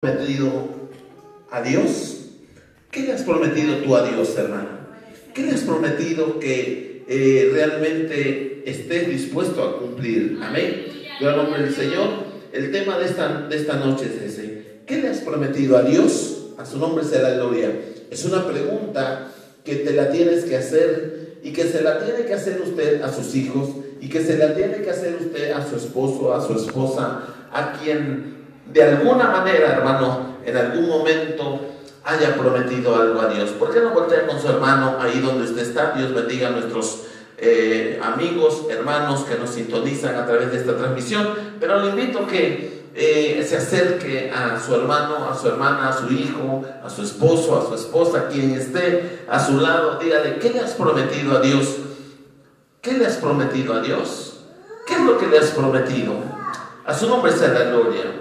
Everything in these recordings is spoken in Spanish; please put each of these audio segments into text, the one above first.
prometido a Dios? ¿Qué le has prometido tú a Dios, hermano? ¿Qué le has prometido que eh, realmente estés dispuesto a cumplir? Amén. Yo nombre del Señor. El tema de esta, de esta noche es ese. ¿Qué le has prometido a Dios? A su nombre será gloria. Es una pregunta que te la tienes que hacer y que se la tiene que hacer usted a sus hijos y que se la tiene que hacer usted a su esposo, a su esposa, a quien de alguna manera, hermano, en algún momento haya prometido algo a Dios. ¿Por qué no voltea con su hermano ahí donde usted está? Dios bendiga a nuestros eh, amigos, hermanos que nos sintonizan a través de esta transmisión. Pero le invito a que eh, se acerque a su hermano, a su hermana, a su hijo, a su esposo, a su esposa, quien esté a su lado. Dígale, ¿qué le has prometido a Dios? ¿Qué le has prometido a Dios? ¿Qué es lo que le has prometido? A su nombre sea la gloria.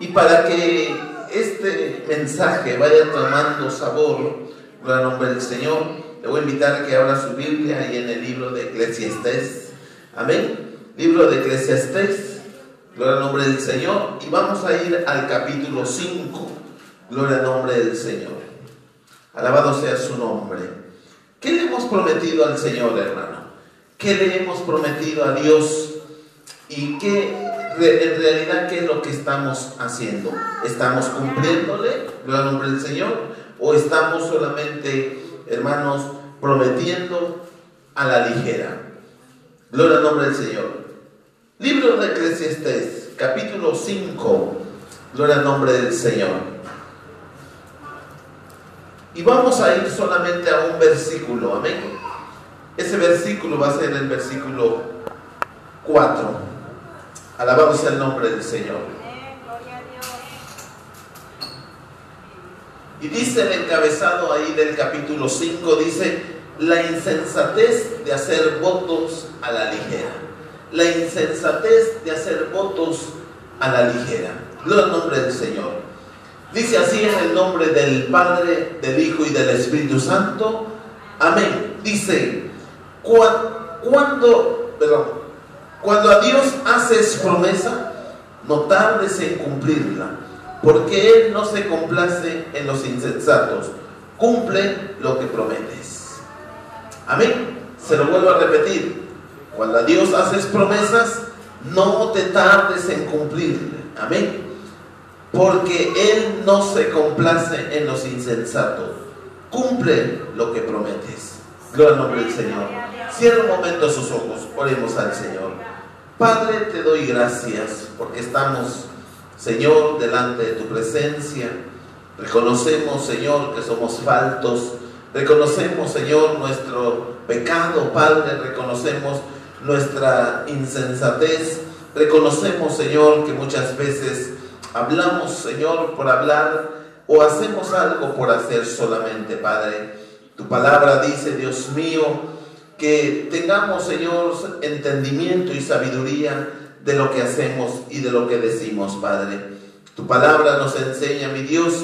Y para que este mensaje vaya tomando sabor, por el nombre del Señor, le voy a invitar a que abra su Biblia y en el libro de Eclesiastés. Amén. Libro de Eclesiastés. Gloria al nombre del Señor. Y vamos a ir al capítulo 5. Gloria al nombre del Señor. Alabado sea su nombre. ¿Qué le hemos prometido al Señor, hermano? ¿Qué le hemos prometido a Dios? ¿Y qué en realidad, ¿qué es lo que estamos haciendo? ¿Estamos cumpliéndole, al nombre del Señor? ¿O estamos solamente, hermanos, prometiendo a la ligera? Gloria al nombre del Señor. Libro de Eclesiastés, capítulo 5, gloria al nombre del Señor. Y vamos a ir solamente a un versículo, amén. Ese versículo va a ser el versículo 4. Alabado el nombre del Señor. Y dice el encabezado ahí del capítulo 5, dice, la insensatez de hacer votos a la ligera. La insensatez de hacer votos a la ligera. Gloria al nombre del Señor. Dice así en el nombre del Padre, del Hijo y del Espíritu Santo. Amén. Dice, cuando, perdón, cuando a Dios haces promesa, no tardes en cumplirla, porque Él no se complace en los insensatos. Cumple lo que prometes. Amén. Se lo vuelvo a repetir. Cuando a Dios haces promesas, no te tardes en cumplirla. Amén. Porque Él no se complace en los insensatos. Cumple lo que prometes. Gloria al nombre del Señor. Cierra un momento sus ojos. Oremos al Señor. Padre, te doy gracias porque estamos, Señor, delante de tu presencia. Reconocemos, Señor, que somos faltos. Reconocemos, Señor, nuestro pecado, Padre. Reconocemos nuestra insensatez. Reconocemos, Señor, que muchas veces hablamos, Señor, por hablar o hacemos algo por hacer solamente, Padre. Tu palabra dice, Dios mío, que tengamos, Señor, entendimiento y sabiduría de lo que hacemos y de lo que decimos, Padre. Tu palabra nos enseña, mi Dios,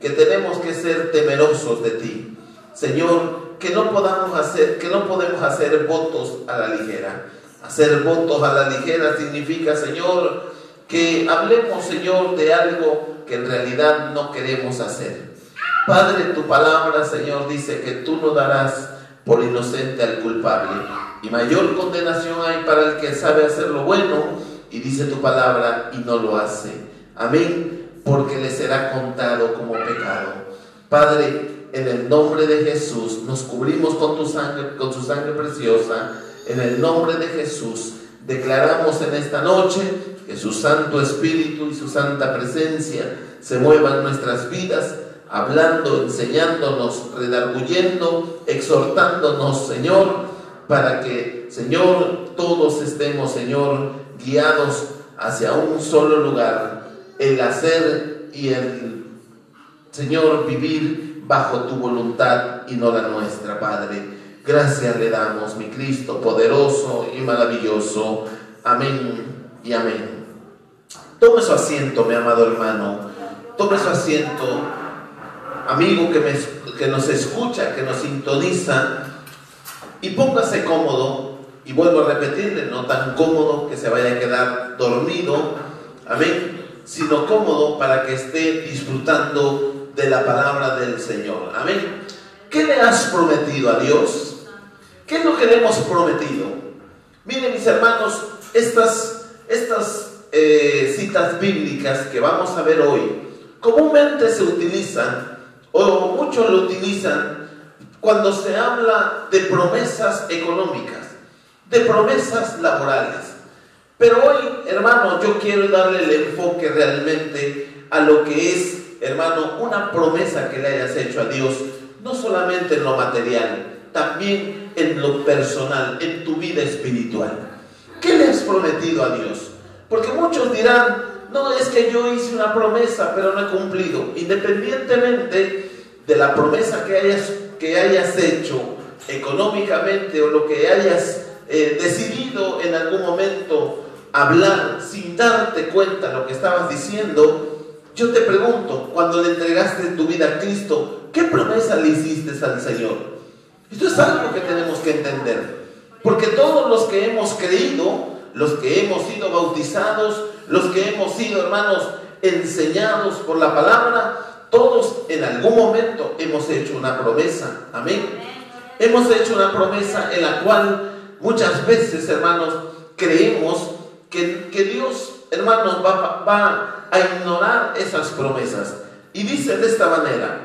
que tenemos que ser temerosos de ti. Señor, que no podamos hacer, que no podemos hacer votos a la ligera. Hacer votos a la ligera significa, Señor, que hablemos, Señor, de algo que en realidad no queremos hacer. Padre, tu palabra, Señor, dice que tú no darás por inocente al culpable. Y mayor condenación hay para el que sabe hacer lo bueno y dice tu palabra y no lo hace. Amén, porque le será contado como pecado. Padre, en el nombre de Jesús nos cubrimos con tu sangre, con su sangre preciosa. En el nombre de Jesús declaramos en esta noche que su Santo Espíritu y su Santa Presencia se muevan nuestras vidas hablando, enseñándonos, redarguyendo, exhortándonos, Señor, para que, Señor, todos estemos, Señor, guiados hacia un solo lugar, el hacer y el, Señor, vivir bajo tu voluntad y no la nuestra, Padre. Gracias le damos, mi Cristo, poderoso y maravilloso. Amén y amén. Tome su asiento, mi amado hermano. Tome su asiento amigo que, nos escucha, que nos sintoniza, y póngase cómodo, y vuelvo a repetirle, no tan cómodo que se vaya a quedar dormido, amén, sino cómodo para que esté disfrutando de la palabra del Señor. Amén. ¿Qué le has prometido a Dios? ¿Qué es lo que le hemos prometido? Miren mis hermanos, estas, estas eh, citas bíblicas que vamos a ver hoy, comúnmente se utilizan, o muchos lo utilizan, cuando se habla de promesas económicas, de promesas laborales. Pero hoy, hermano, yo quiero darle el enfoque realmente a lo que es, hermano, una promesa que le hayas hecho a Dios, no solamente en lo material, también en lo personal, en tu vida espiritual. ¿Qué le has prometido a Dios? Porque muchos dirán, no, es que yo hice una promesa, pero no he cumplido. Independientemente de la promesa que hayas, que hayas hecho económicamente o lo que hayas eh, decidido en algún momento hablar sin darte cuenta lo que estabas diciendo, yo te pregunto, cuando le entregaste tu vida a Cristo, ¿qué promesa le hiciste al Señor? Esto es algo que tenemos que entender. Porque todos los que hemos creído, los que hemos sido bautizados, los que hemos sido, hermanos, enseñados por la palabra, todos en algún momento hemos hecho una promesa. Amén. Hemos hecho una promesa en la cual muchas veces, hermanos, creemos que, Dios, hermanos, va, va, a ignorar esas promesas. Y dice de esta manera,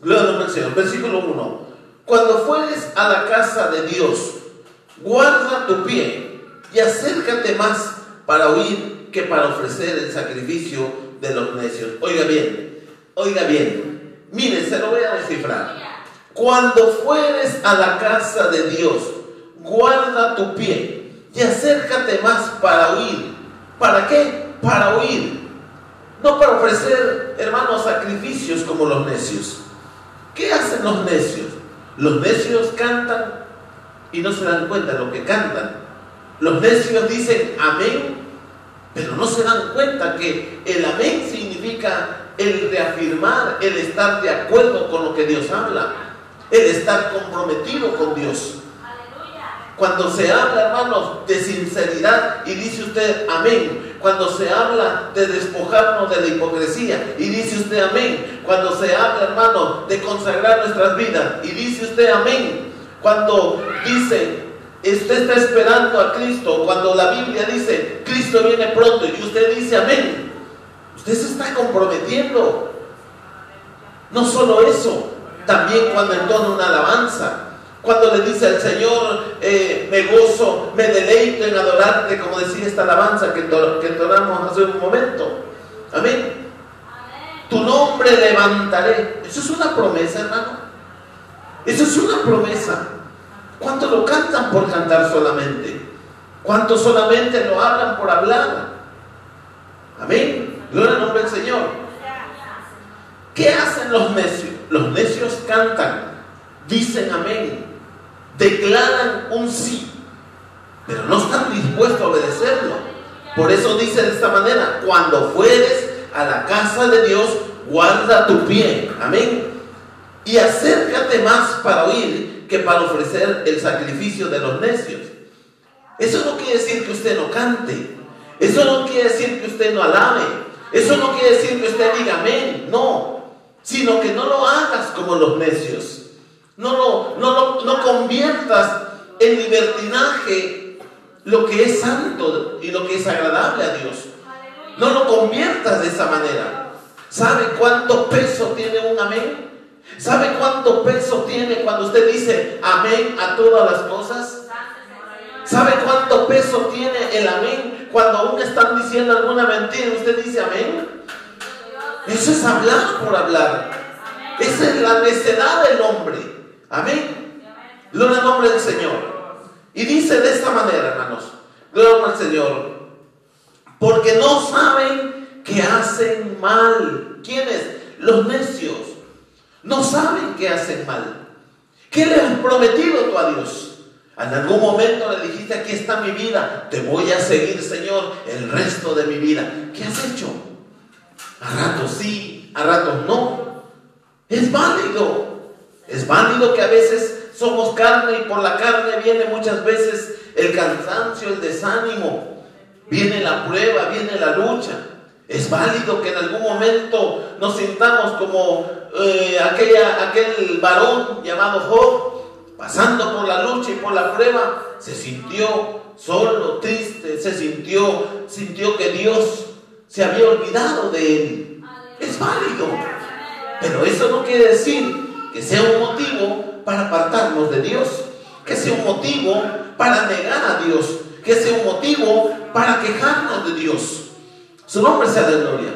Gloria al Señor, versículo 1. Cuando fueres a la casa de Dios, guarda tu pie y acércate más para oír que para ofrecer el sacrificio de los necios. Oiga bien, oiga bien, miren, se lo voy a descifrar. Cuando fueres a la casa de Dios, guarda tu pie y acércate más para oír. ¿Para qué? Para oír. No para ofrecer, hermanos, sacrificios como los necios. ¿Qué hacen los necios? Los necios cantan y no se dan cuenta de lo que cantan. Los necios dicen amén, pero no se dan cuenta que el amén significa el reafirmar, el estar de acuerdo con lo que Dios habla, el estar comprometido con Dios. Cuando se habla, hermanos, de sinceridad y dice usted amén. Cuando se habla de despojarnos de la hipocresía y dice usted amén. Cuando se habla, hermanos, de consagrar nuestras vidas y dice usted amén. Cuando dice, usted está esperando a Cristo. Cuando la Biblia dice, Cristo viene pronto y usted dice amén. Usted se está comprometiendo. No solo eso, también cuando entona una alabanza cuando le dice al Señor, eh, me gozo, me deleito en adorarte, como decía esta alabanza que, entonamos hace un momento. Amén. Tu nombre levantaré. Eso es una promesa, hermano. Eso es una promesa. ¿Cuántos lo cantan por cantar solamente? ¿Cuántos solamente lo hablan por hablar? Amén. Gloria al nombre del Señor. ¿Qué hacen los necios? Los necios cantan, dicen amén, declaran un sí, pero no están dispuestos a obedecerlo. Por eso dice de esta manera, cuando fueres a la casa de Dios, guarda tu pie. Amén. Y acércate más para oír que para ofrecer el sacrificio de los necios. Eso no quiere decir que usted no cante. Eso no quiere decir que usted no alabe. Eso no quiere decir que usted diga amén. No. Sino que no lo hagas como los necios. No, no, no, no conviertas en libertinaje lo que es santo y lo que es agradable a Dios. No lo conviertas de esa manera. ¿Sabe cuánto peso tiene un amén? ¿Sabe cuánto peso tiene cuando usted dice amén a todas las cosas? ¿Sabe cuánto peso tiene el amén cuando aún están diciendo alguna mentira usted dice amén? Eso es hablar por hablar. Esa es la necedad del hombre. Amén. Gloria al nombre del Señor. Y dice de esta manera, hermanos, gloria al Señor, porque no saben que hacen mal. ¿Quiénes? Los necios. No saben que hacen mal. ¿Qué le has prometido tú a Dios? En algún momento le dijiste, aquí está mi vida, te voy a seguir, Señor, el resto de mi vida. ¿Qué has hecho? A ratos sí, a ratos no. Es válido. Es válido que a veces somos carne y por la carne viene muchas veces el cansancio, el desánimo, viene la prueba, viene la lucha. Es válido que en algún momento nos sintamos como eh, aquella, aquel varón llamado Job, pasando por la lucha y por la prueba, se sintió solo, triste, se sintió, sintió que Dios se había olvidado de él. Es válido. Pero eso no quiere decir que sea un motivo para apartarnos de Dios, que sea un motivo para negar a Dios, que sea un motivo para quejarnos de Dios. Su nombre sea de gloria.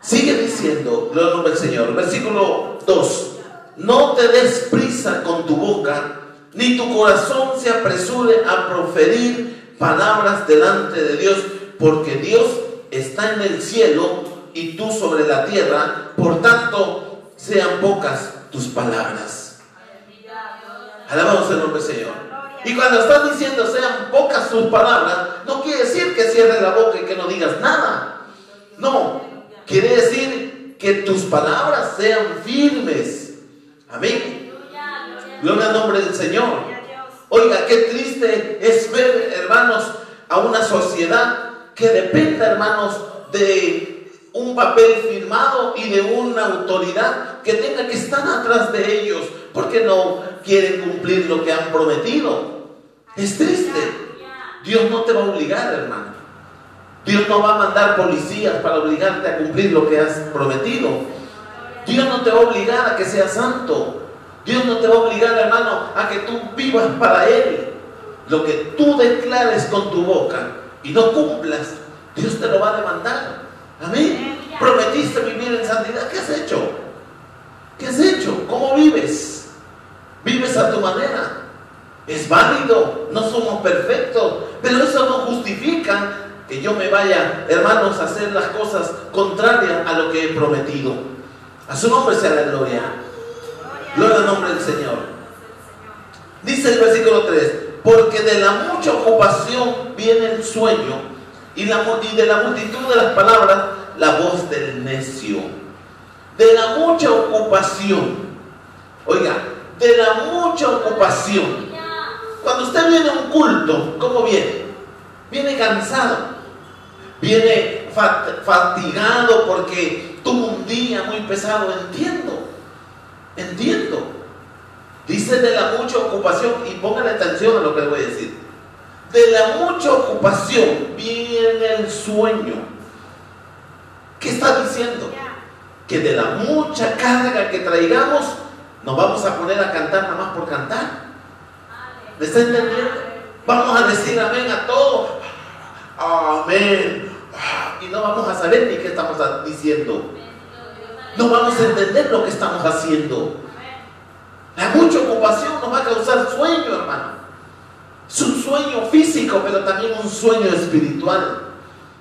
Sigue diciendo, gloria al nombre del Señor. Versículo 2. No te des prisa con tu boca, ni tu corazón se apresure a proferir palabras delante de Dios, porque Dios está en el cielo y tú sobre la tierra, por tanto, sean pocas tus palabras. Alabamos el nombre Señor. Y cuando estás diciendo sean pocas tus palabras, no quiere decir que cierres la boca y que no digas nada. No, quiere decir que tus palabras sean firmes. Amén. Gloria al nombre del Señor. Oiga, qué triste es ver, hermanos, a una sociedad que depende, hermanos, de un papel firmado y de una autoridad que tenga que estar atrás de ellos, porque no quieren cumplir lo que han prometido. Es triste. Dios no te va a obligar, hermano. Dios no va a mandar policías para obligarte a cumplir lo que has prometido. Dios no te va a obligar a que seas santo. Dios no te va a obligar, hermano, a que tú vivas para Él. Lo que tú declares con tu boca y no cumplas, Dios te lo va a demandar. Amén. Prometiste vivir en santidad. ¿Qué has hecho? ¿Qué has hecho? ¿Cómo vives? ¿Vives a tu manera? Es válido, no somos perfectos, pero eso no justifica que yo me vaya, hermanos, a hacer las cosas contrarias a lo que he prometido. A su nombre sea la gloria. Gloria al nombre del Señor. Dice el versículo 3, porque de la mucha ocupación viene el sueño y, y de la multitud de las palabras la voz del necio. De la mucha ocupación, oiga, de la mucha ocupación cuando usted viene a un culto, ¿cómo viene? Viene cansado, viene fatigado porque tuvo un día muy pesado, entiendo, entiendo. Dice de la mucha ocupación, y póngale atención a lo que le voy a decir. De la mucha ocupación viene el sueño. ¿Qué está diciendo? Que de la mucha carga que traigamos, nos vamos a poner a cantar nada más por cantar. ¿Me está entendiendo? Vamos a decir amén a todo. Amén. Y no vamos a saber ni qué estamos diciendo. No vamos a entender lo que estamos haciendo. La mucha ocupación nos va a causar sueño, hermano. Es un sueño físico, pero también un sueño espiritual.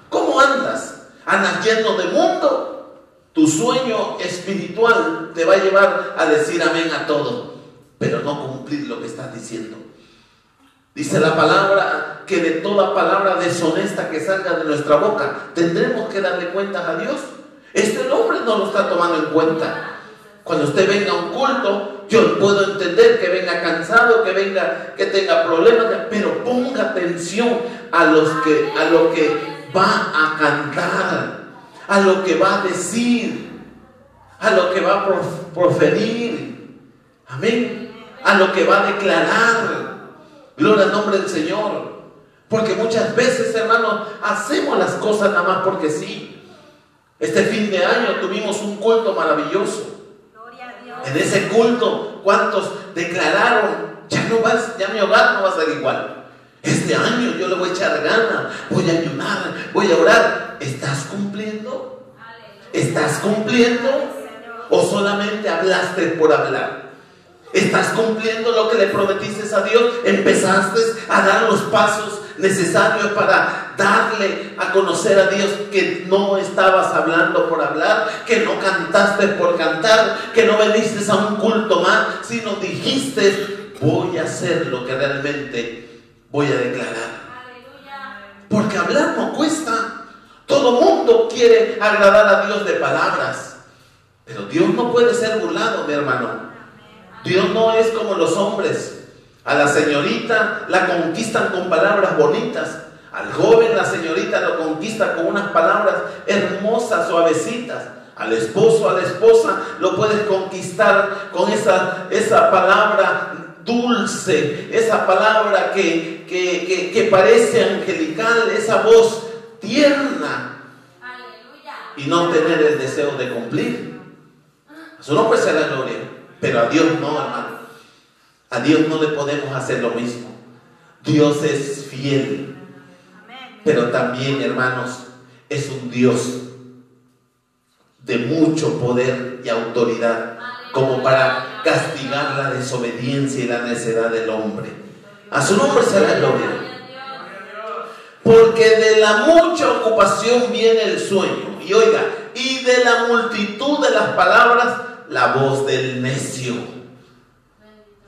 ¿Cómo andas? ¿Andas lleno de mundo? Tu sueño espiritual te va a llevar a decir amén a todo, pero no cumplir lo que estás diciendo. Dice la palabra que de toda palabra deshonesta que salga de nuestra boca, tendremos que darle cuenta a Dios. Este hombre no lo está tomando en cuenta. Cuando usted venga a un culto, yo puedo entender que venga cansado, que venga, que tenga problemas, pero ponga atención a, los que, a lo que va a cantar, a lo que va a decir, a lo que va a proferir. Amén. A lo que va a declarar. Gloria al nombre del Señor. Porque muchas veces, hermanos, hacemos las cosas nada más porque sí. Este fin de año tuvimos un culto maravilloso. En ese culto, ¿cuántos declararon? Ya no vas, ya mi hogar no va a ser igual. Este año yo le voy a echar ganas, voy a ayunar, voy a orar. ¿Estás cumpliendo? ¿Estás cumpliendo? ¿O solamente hablaste por hablar? ¿Estás cumpliendo lo que le prometiste a Dios? ¿Empezaste a dar los pasos necesarios para darle a conocer a Dios que no estabas hablando por hablar, que no cantaste por cantar, que no veniste a un culto más, sino dijiste, voy a hacer lo que realmente voy a declarar? Porque hablar no cuesta. Todo mundo quiere agradar a Dios de palabras. Pero Dios no puede ser burlado, mi hermano. Dios no es como los hombres. A la señorita la conquistan con palabras bonitas. Al joven la señorita lo conquista con unas palabras hermosas, suavecitas. Al esposo, a la esposa, lo puedes conquistar con esa, esa palabra dulce, esa palabra que, que, que, parece angelical, esa voz tierna. Y no tener el deseo de cumplir. A su nombre sea la gloria. Pero a Dios no, hermano. A Dios no le podemos hacer lo mismo. Dios es fiel. Pero también, hermanos, es un Dios de mucho poder y autoridad como para castigar la desobediencia y la necedad del hombre. A su nombre será la gloria. Porque de la mucha ocupación viene el sueño. Y oiga, y de la multitud de las palabras, la voz del necio.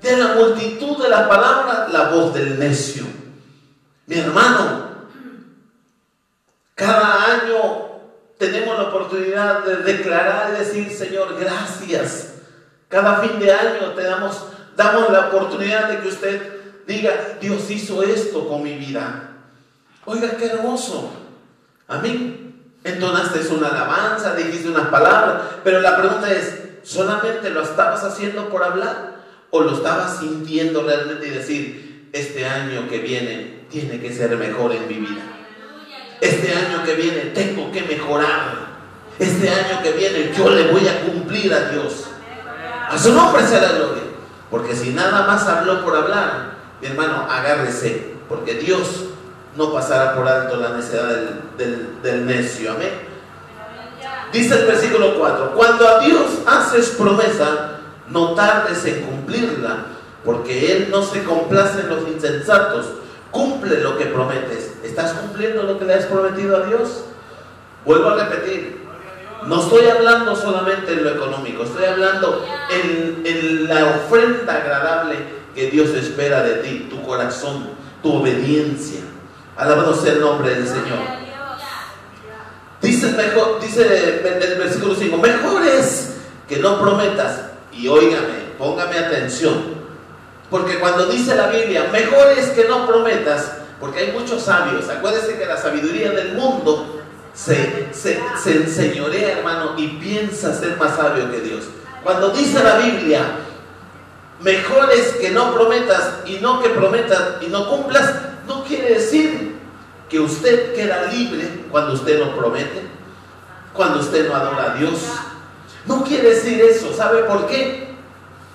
De la multitud de las palabras, la voz del necio. Mi hermano, cada año tenemos la oportunidad de declarar y decir, Señor, gracias. Cada fin de año te damos, damos la oportunidad de que usted diga, Dios hizo esto con mi vida. Oiga, qué hermoso. Amén. Entonaste una alabanza, dijiste unas palabras, pero la pregunta es, ¿solamente lo estabas haciendo por hablar? ¿O lo estabas sintiendo realmente y decir, este año que viene tiene que ser mejor en mi vida? Este año que viene tengo que mejorar. Este año que viene yo le voy a cumplir a Dios. A su nombre sea la gloria. Porque si nada más habló por hablar, mi hermano, agárrese. Porque Dios no pasará por alto la necedad del, necio. Amén. Dice el versículo 4, cuando a Dios haces promesa, no tardes en cumplirla, porque Él no se complace en los insensatos Cumple lo que prometes. ¿Estás cumpliendo lo que le has prometido a Dios? Vuelvo a repetir. No estoy hablando solamente en lo económico, estoy hablando en, la ofrenda agradable que Dios espera de ti, tu corazón, tu obediencia. Alabado sea el nombre del Señor. Dice, mejor, dice el versículo 5, mejor es que no prometas. Y óigame, póngame atención. Porque cuando dice la Biblia, mejor es que no prometas, porque hay muchos sabios. Acuérdense que la sabiduría del mundo se, se, se enseñorea, hermano, y piensa ser más sabio que Dios. Cuando dice la Biblia, mejor es que no prometas y no que prometas y no cumplas, no quiere decir que usted queda libre cuando usted no promete, cuando usted no adora a Dios. No quiere decir eso. ¿Sabe por qué?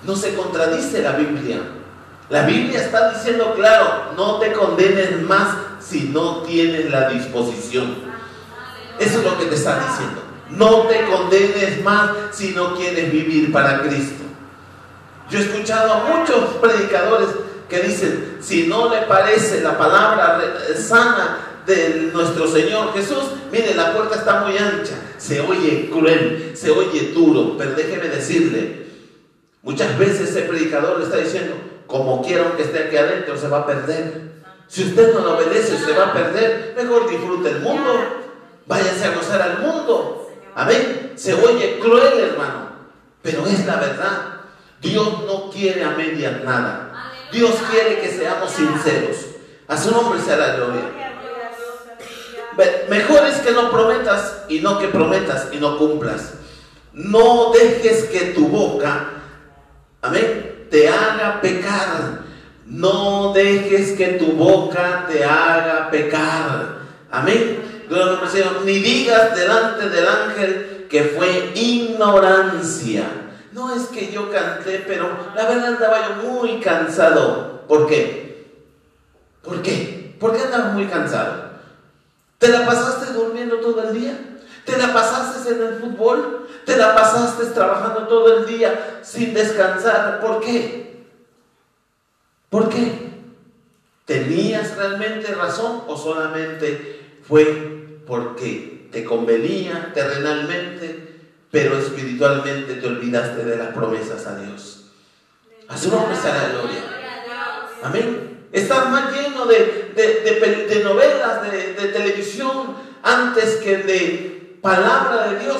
No se contradice la Biblia. La Biblia está diciendo claro, no te condenes más si no tienes la disposición. Eso es lo que te está diciendo. No te condenes más si no quieres vivir para Cristo. Yo he escuchado a muchos predicadores que dicen, si no le parece la palabra sana de nuestro Señor Jesús, mire, la puerta está muy ancha, se oye cruel, se oye duro, pero déjeme decirle, muchas veces ese predicador le está diciendo, como quiera que esté aquí adentro, se va a perder. Si usted no lo obedece, se va a perder. Mejor disfrute el mundo. Váyase a gozar al mundo. Amén. Se oye cruel, hermano. Pero es la verdad. Dios no quiere a medias nada. Dios quiere que seamos sinceros. A su nombre sea la gloria. Mejor es que no prometas y no que prometas y no cumplas. No dejes que tu boca, amén, te haga pecar. No dejes que tu boca te haga pecar. Amén. Ni digas delante del ángel que fue ignorancia. No es que yo canté, pero la verdad andaba yo muy cansado. ¿Por qué? ¿Por qué? ¿Por qué andabas muy cansado? ¿Te la pasaste durmiendo todo el día? ¿Te la pasaste en el fútbol? ¿Te la pasaste trabajando todo el día sin descansar? ¿Por qué? ¿Por qué? ¿Tenías realmente razón o solamente fue porque te convenía terrenalmente, pero espiritualmente te olvidaste de las promesas a Dios? A su nombre sea la gloria. Amén. Estás más lleno de, de, novelas, de televisión, antes que de palabra de Dios,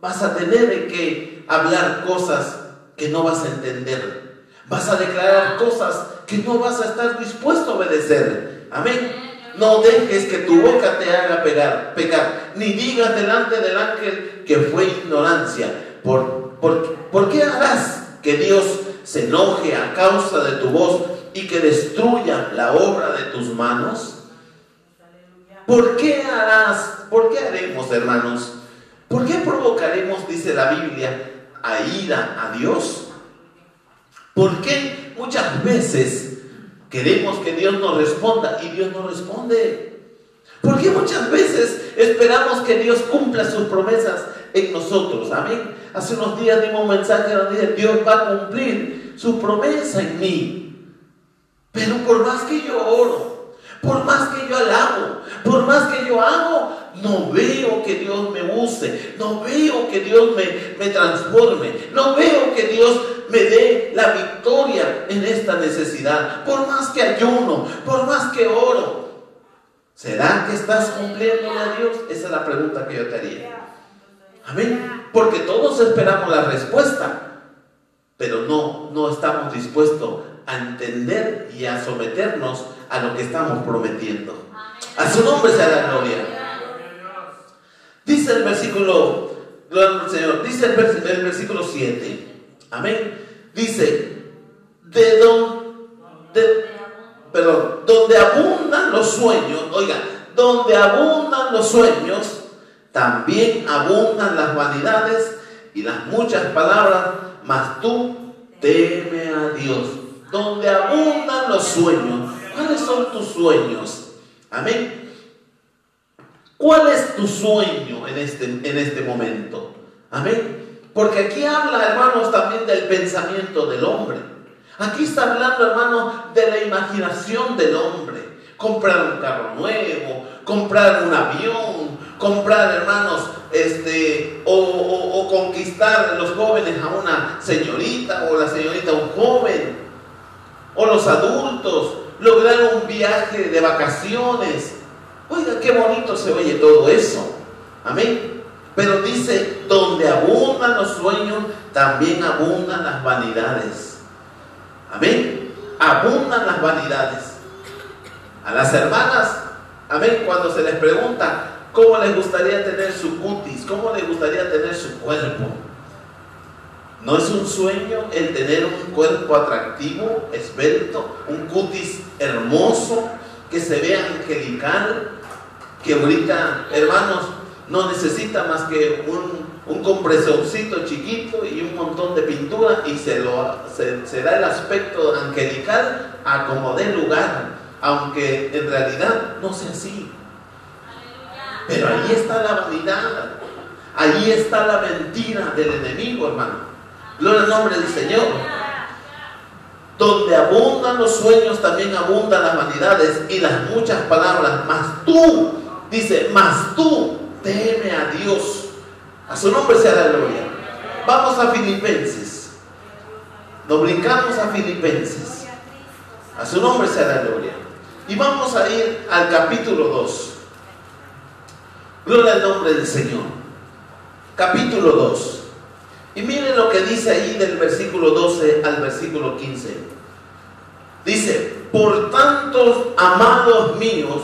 vas a tener que hablar cosas que no vas a entender. Vas a declarar cosas que no vas a estar dispuesto a obedecer. Amén. No dejes que tu boca te haga pegar, pecar, ni digas delante del ángel que fue ignorancia. ¿Por, por, ¿Por qué harás que Dios se enoje a causa de tu voz y que destruya la obra de tus manos? ¿Por qué harás, por qué haremos, hermanos? ¿Por qué provocaremos, dice la Biblia, a ira a Dios? ¿Por qué muchas veces queremos que Dios nos responda y Dios no responde? ¿Por qué muchas veces esperamos que Dios cumpla sus promesas en nosotros? Amén. Hace unos días dimos un mensaje donde dice, Dios va a cumplir su promesa en mí. Pero por más que yo oro, por más que yo alabo, por más que yo hago, no veo que Dios me use, no veo que Dios me, me transforme, no veo que Dios me dé la victoria en esta necesidad. Por más que ayuno, por más que oro, ¿será que estás cumpliendo a Dios? Esa es la pregunta que yo te haría. Amén. Porque todos esperamos la respuesta, pero no, no estamos dispuestos a entender y a someternos a lo que estamos prometiendo. A su nombre sea la gloria. Dice el versículo, gloria al Señor, dice el, versículo 7. Amén. Dice, de donde, perdón, donde abundan los sueños, oiga, donde abundan los sueños, también abundan las vanidades y las muchas palabras, mas tú teme a Dios. Donde abundan los sueños, ¿cuáles son tus sueños? Amén. ¿Cuál es tu sueño en este, en este momento? Amén. Porque aquí habla, hermanos, también del pensamiento del hombre. Aquí está hablando, hermanos, de la imaginación del hombre. Comprar un carro nuevo, comprar un avión, comprar, hermanos, este, o, o, o conquistar los jóvenes a una señorita o la señorita a un joven, o los adultos, lograr un viaje de vacaciones. Oiga, qué bonito se oye todo eso. Amén. Pero dice, donde abundan los sueños, también abundan las vanidades. Amén. Abundan las vanidades. A las hermanas, amén, cuando se les pregunta cómo les gustaría tener su cutis, cómo les gustaría tener su cuerpo. No es un sueño el tener un cuerpo atractivo, esbelto, un cutis hermoso, que se vea angelical, que ahorita, hermanos, no necesita más que un, un compresorcito chiquito y un montón de pintura y se, lo, se, se da el aspecto angelical a como dé lugar, aunque en realidad no sea así. Pero ahí está la vanidad, ahí está la mentira del enemigo, hermano. Gloria al nombre del Señor. Donde abundan los sueños, también abundan las vanidades y las muchas palabras. Mas tú, dice, mas tú teme a Dios. A su nombre sea la gloria. Vamos a Filipenses. Nos a Filipenses. A su nombre sea la gloria. Y vamos a ir al capítulo 2. Gloria al nombre del Señor. Capítulo 2. Y miren lo que dice ahí del versículo 12 al versículo 15. Dice, por tanto, amados míos,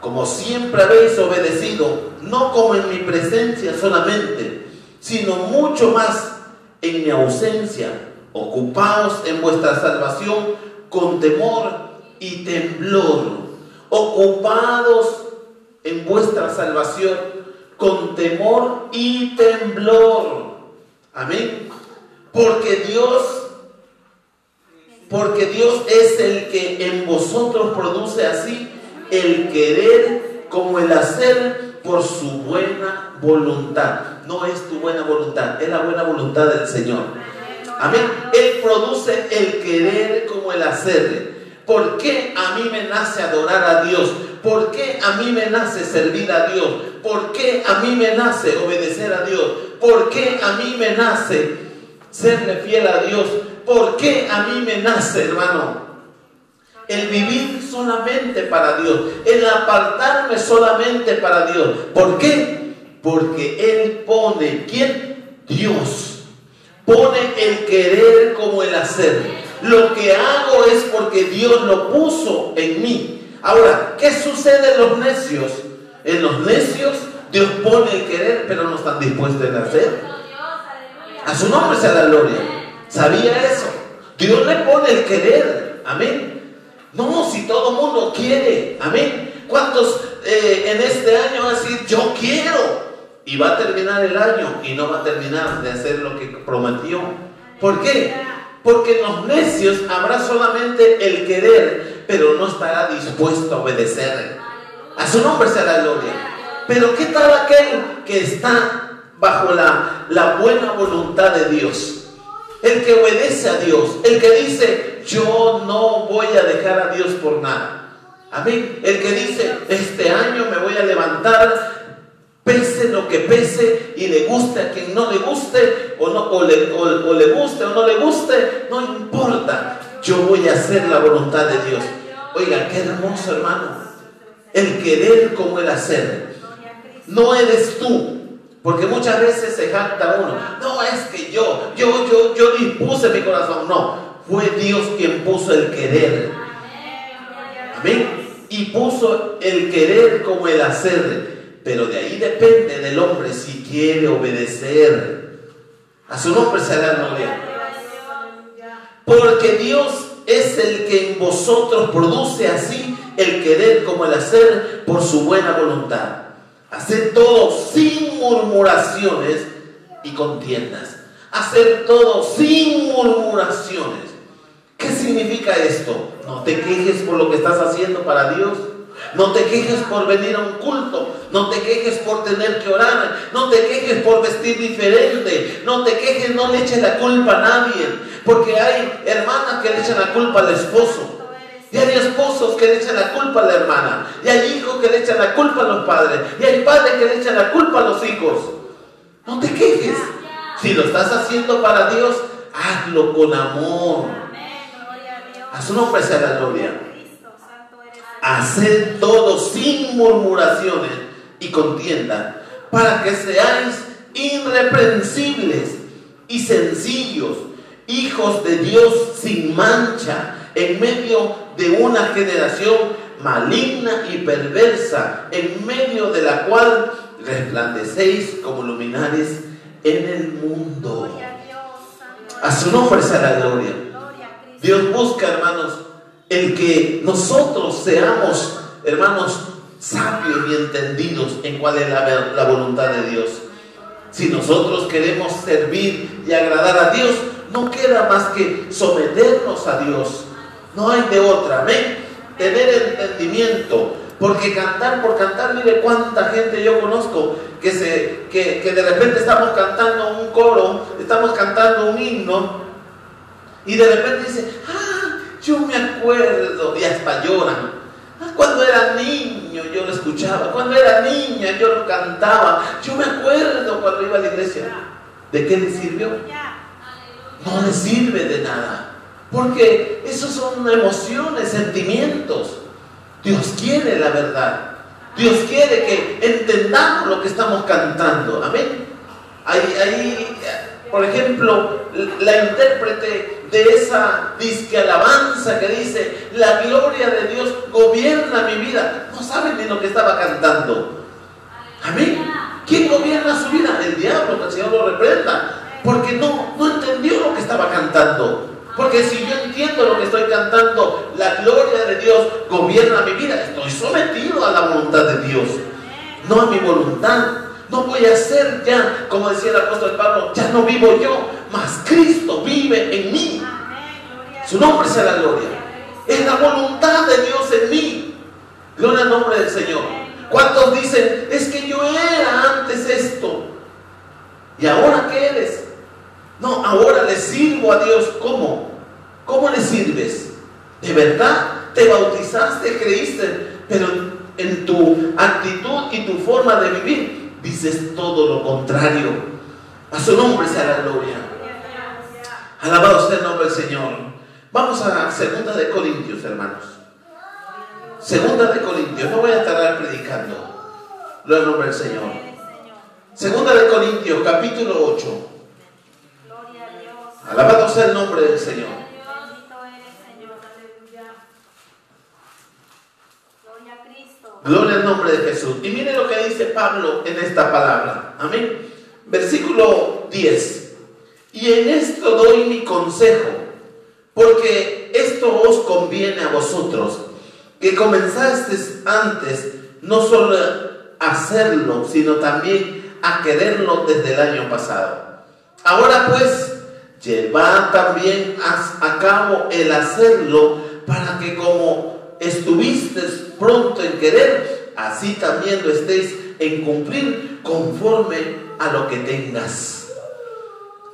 como siempre habéis obedecido, no como en mi presencia solamente, sino mucho más en mi ausencia, ocupaos en vuestra salvación con temor y temblor, ocupados en vuestra salvación con temor y temblor. Amén. Porque Dios, porque Dios es el que en vosotros produce así el querer como el hacer por su buena voluntad. No es tu buena voluntad, es la buena voluntad del Señor. Amén. Él produce el querer como el hacer. ¿Por qué a mí me nace adorar a Dios? ¿Por qué a mí me nace servir a Dios? ¿Por qué a mí me nace obedecer a Dios? ¿Por qué a mí me nace serle fiel a Dios? ¿Por qué a mí me nace, hermano? El vivir solamente para Dios, el apartarme solamente para Dios. ¿Por qué? Porque Él pone, ¿quién? Dios. Pone el querer como el hacer. Lo que hago es porque Dios lo puso en mí. Ahora, ¿qué sucede en los necios? En los necios Dios pone el querer, pero no están dispuestos a hacer. A su nombre sea la gloria. ¿Sabía eso? Dios le pone el querer. Amén. No, si todo el mundo quiere. Amén. ¿Cuántos eh, en este año van a decir, yo quiero? Y va a terminar el año y no va a terminar de hacer lo que prometió. ¿Por qué? Porque en los necios habrá solamente el querer, pero no estará dispuesto a obedecer. A su nombre la gloria. Pero ¿qué tal aquel que está bajo la, la buena voluntad de Dios? El que obedece a Dios, el que dice, yo no voy a dejar a Dios por nada. Amén. El que dice, este año me voy a levantar pese lo que pese y le guste a quien no le guste o, no, o, le, o, le guste o no le guste, no importa. Yo voy a hacer la voluntad de Dios. Oiga, qué hermoso hermano. El querer como el hacer. No eres tú. Porque muchas veces se jacta uno. No es que yo, yo, yo, yo dispuse mi corazón. No, fue Dios quien puso el querer. Amén. Y puso el querer como el hacer. Pero de ahí depende del hombre si quiere obedecer. A su nombre será gloria. Porque Dios es el que en vosotros produce así el querer como el hacer por su buena voluntad. Hacer todo sin murmuraciones y contiendas. Hacer todo sin murmuraciones. ¿Qué significa esto? No te quejes por lo que estás haciendo para Dios. No te quejes por venir a un culto. No te quejes por tener que orar. No te quejes por vestir diferente. No te quejes, no le eches la culpa a nadie. Porque hay hermanas que le echan la culpa al esposo. Y hay esposos que le echan la culpa a la hermana. Y hay hijos que le echan la culpa a los padres. Y hay padres que le echan la culpa a los hijos. No te quejes. Si lo estás haciendo para Dios, hazlo con amor. A su nombre sea la gloria. Haced todo sin murmuraciones y contienda, para que seáis irreprensibles y sencillos, hijos de Dios sin mancha, en medio de una generación maligna y perversa, en medio de la cual resplandecéis como luminares en el mundo. A su nombre sea la gloria. Dios busca, hermanos, el que nosotros seamos, hermanos, sabios y entendidos en cuál es la, voluntad de Dios. Si nosotros queremos servir y agradar a Dios, no queda más que someternos a Dios. No hay de otra. Amén. Tener entendimiento. Porque cantar por cantar, mire cuánta gente yo conozco que, se, que, que de repente estamos cantando un coro, estamos cantando un himno, y de repente dice, ah, yo me acuerdo, y hasta lloran. Ah, cuando era niño yo lo escuchaba, cuando era niña yo lo cantaba. Yo me acuerdo cuando iba a la iglesia. ¿De qué le sirvió? No le sirve de nada. Porque esos son emociones, sentimientos. Dios quiere la verdad. Dios quiere que entendamos lo que estamos cantando. Amén. Ahí, ahí por ejemplo, la intérprete de esa disque alabanza que dice, la gloria de Dios gobierna mi vida. No saben ni lo que estaba cantando. Amén. ¿Quién gobierna su vida? El diablo, que el Señor lo reprenda. Porque no, no entendió lo que estaba cantando. Porque si yo entiendo lo que estoy cantando, la gloria de Dios gobierna mi vida. Estoy sometido a la voluntad de Dios, no a mi voluntad. No voy a ser ya, como decía el apóstol Pablo, ya no vivo yo, mas Cristo vive en mí. Su nombre sea la gloria. Es la voluntad de Dios en mí. Gloria al nombre del Señor. ¿Cuántos dicen, es que yo era antes esto? ¿Y ahora qué eres? No, ahora le sirvo a Dios. ¿Cómo? ¿Cómo le sirves? ¿De verdad? ¿Te bautizaste, creíste? Pero en tu actitud y tu forma de vivir dices todo lo contrario. A su nombre sea la gloria. Alabado sea el nombre del Señor. Vamos a segunda de Corintios, hermanos. Segunda de Corintios. No voy a estar predicando. Lo el nombre del Señor. Segunda de Corintios, capítulo 8. Alabado sea el nombre del Señor. de Jesús. Y mire lo que dice Pablo en esta palabra. Amén. Versículo 10. Y en esto doy mi consejo, porque esto os conviene a vosotros, que comenzasteis antes no solo a hacerlo, sino también a quererlo desde el año pasado. Ahora pues, llevad también a, cabo el hacerlo para que como estuvisteis pronto en querer, así también lo estéis en cumplir conforme a lo que tengas.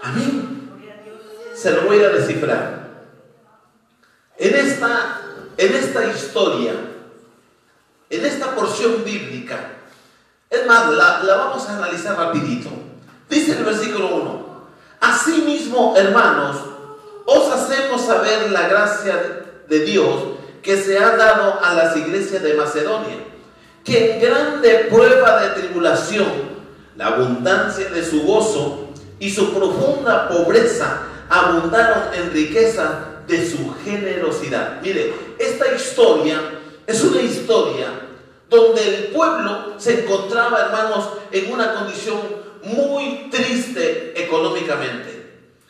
Amén. Se lo voy a descifrar. En esta, en esta historia, en esta porción bíblica, es más, la, la vamos a analizar rapidito. Dice el versículo 1. Asimismo, hermanos, os hacemos saber la gracia de Dios que se ha dado a las iglesias de Macedonia, que en grande prueba de tribulación, la abundancia de su gozo y su profunda pobreza abundaron en riqueza de su generosidad. Mire, esta historia es una historia donde el pueblo se encontraba, hermanos, en una condición muy triste económicamente.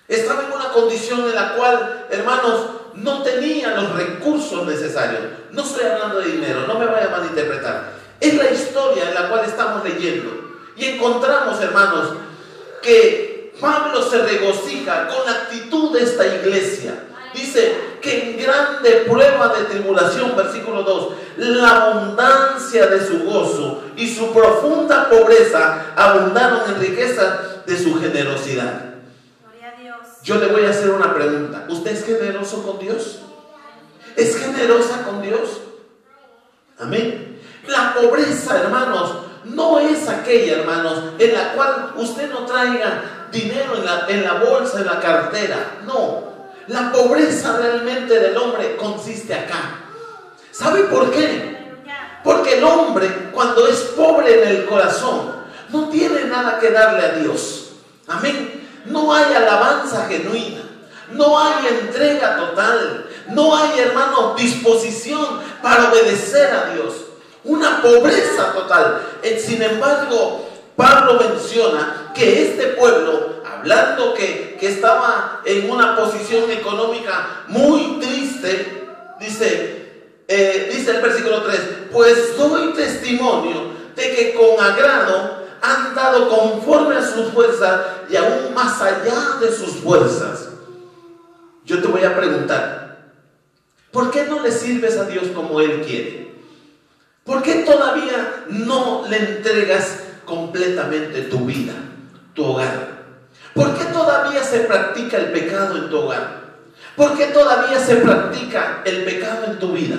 Estaba en una condición en la cual, hermanos, no tenía los recursos necesarios. No estoy hablando de dinero, no me vaya a malinterpretar. Es la historia en la cual estamos leyendo. Y encontramos, hermanos, que Pablo se regocija con la actitud de esta iglesia. Dice que en grande prueba de tribulación, versículo 2, la abundancia de su gozo y su profunda pobreza abundaron en riqueza de su generosidad. Yo le voy a hacer una pregunta. ¿Usted es generoso con Dios? ¿Es generosa con Dios? Amén. La pobreza, hermanos, no es aquella, hermanos, en la cual usted no traiga dinero en la, en la bolsa, en la cartera. No. La pobreza realmente del hombre consiste acá. ¿Sabe por qué? Porque el hombre, cuando es pobre en el corazón, no tiene nada que darle a Dios. Amén. No hay alabanza genuina. No hay entrega total. No hay, hermano, disposición para obedecer a Dios. Una pobreza total. Eh, sin embargo, Pablo menciona que este pueblo, hablando que, que estaba en una posición económica muy triste, dice, eh, dice el versículo 3, pues doy testimonio de que con agrado han dado conforme a sus fuerzas y aún más allá de sus fuerzas. Yo te voy a preguntar, ¿por qué no le sirves a Dios como Él quiere? ¿Por qué todavía no le entregas completamente tu vida, tu hogar? ¿Por qué todavía se practica el pecado en tu hogar? ¿Por qué todavía se practica el pecado en tu vida?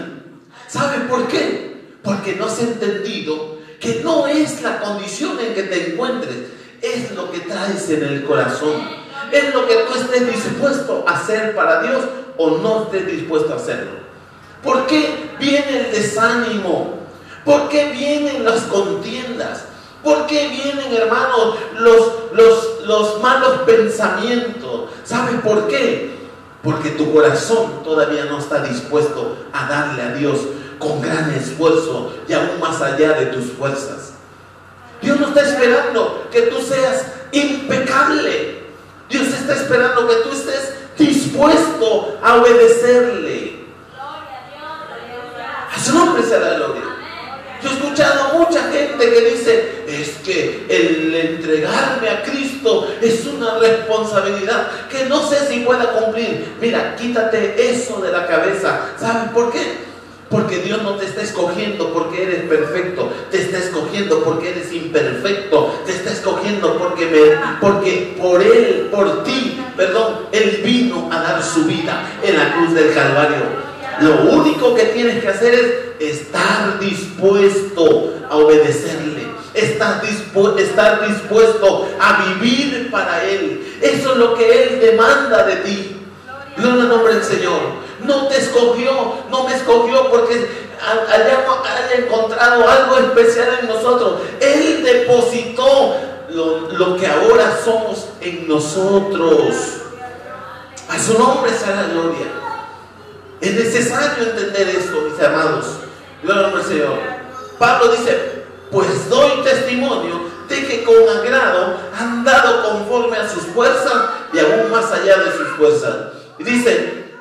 ¿Sabes por qué? Porque no has entendido que no es la condición en que te encuentres, es lo que traes en el corazón. Es lo que tú estés dispuesto a hacer para Dios o no estés dispuesto a hacerlo. ¿Por qué viene el desánimo? ¿Por qué vienen las contiendas? ¿Por qué vienen, hermanos, los, los, los malos pensamientos? ¿Sabes por qué? Porque tu corazón todavía no está dispuesto a darle a Dios con gran esfuerzo y aún más allá de tus fuerzas. Dios no está esperando que tú seas impecable. Dios está esperando que tú estés dispuesto a obedecerle. A su nombre será gloria. Yo he escuchado mucha gente que dice, es que el entregarme a Cristo es una responsabilidad que no sé si pueda cumplir. Mira, quítate eso de la cabeza. ¿Sabes por qué? Porque Dios no te está escogiendo porque eres perfecto, te está escogiendo porque eres imperfecto, te está escogiendo porque, me, porque por Él, por ti, perdón, Él vino a dar su vida en la cruz del Calvario. Lo único que tienes que hacer es estar dispuesto a obedecerle, estar, estar dispuesto a vivir para Él. Eso es lo que Él demanda de ti. Gloria al nombre del Señor no te escogió, no me escogió porque haya, encontrado algo especial en nosotros. Él depositó lo, lo, que ahora somos en nosotros. A su nombre será gloria. Es necesario entender esto, mis amados. Gloria al Señor. Pablo dice, pues doy testimonio de que con agrado han dado conforme a sus fuerzas y aún más allá de sus fuerzas. Y dice,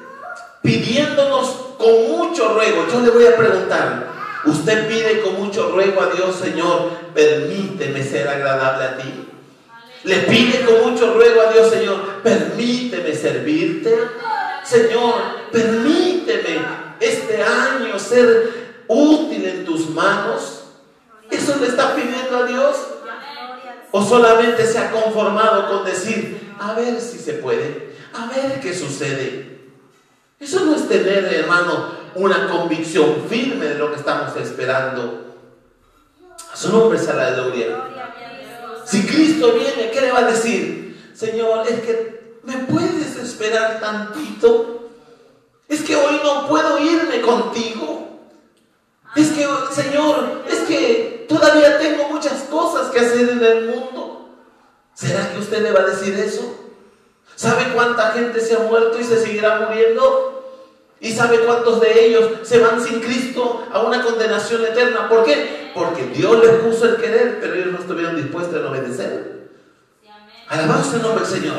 pidiéndonos con mucho ruego, yo le voy a preguntar, usted pide con mucho ruego a Dios, Señor, permíteme ser agradable a ti. Le pide con mucho ruego a Dios, Señor, permíteme servirte. Señor, permíteme este año ser útil en tus manos. ¿Eso le está pidiendo a Dios? ¿O solamente se ha conformado con decir, a ver si se puede, a ver qué sucede? Eso no es tener, hermano, una convicción firme de lo que estamos esperando. A su nombre sea la gloria. Si Cristo viene, ¿qué le va a decir? Señor, es que me puedes esperar tantito. Es que hoy no puedo irme contigo. Es que, Señor, es que todavía tengo muchas cosas que hacer en el mundo. ¿Será que usted le va a decir eso? ¿Sabe cuánta gente se ha muerto y se seguirá muriendo? ¿Y sabe cuántos de ellos se van sin Cristo a una condenación eterna? ¿Por qué? Porque Dios les puso el querer, pero ellos no estuvieron dispuestos a obedecer. Alabado el nombre del Señor.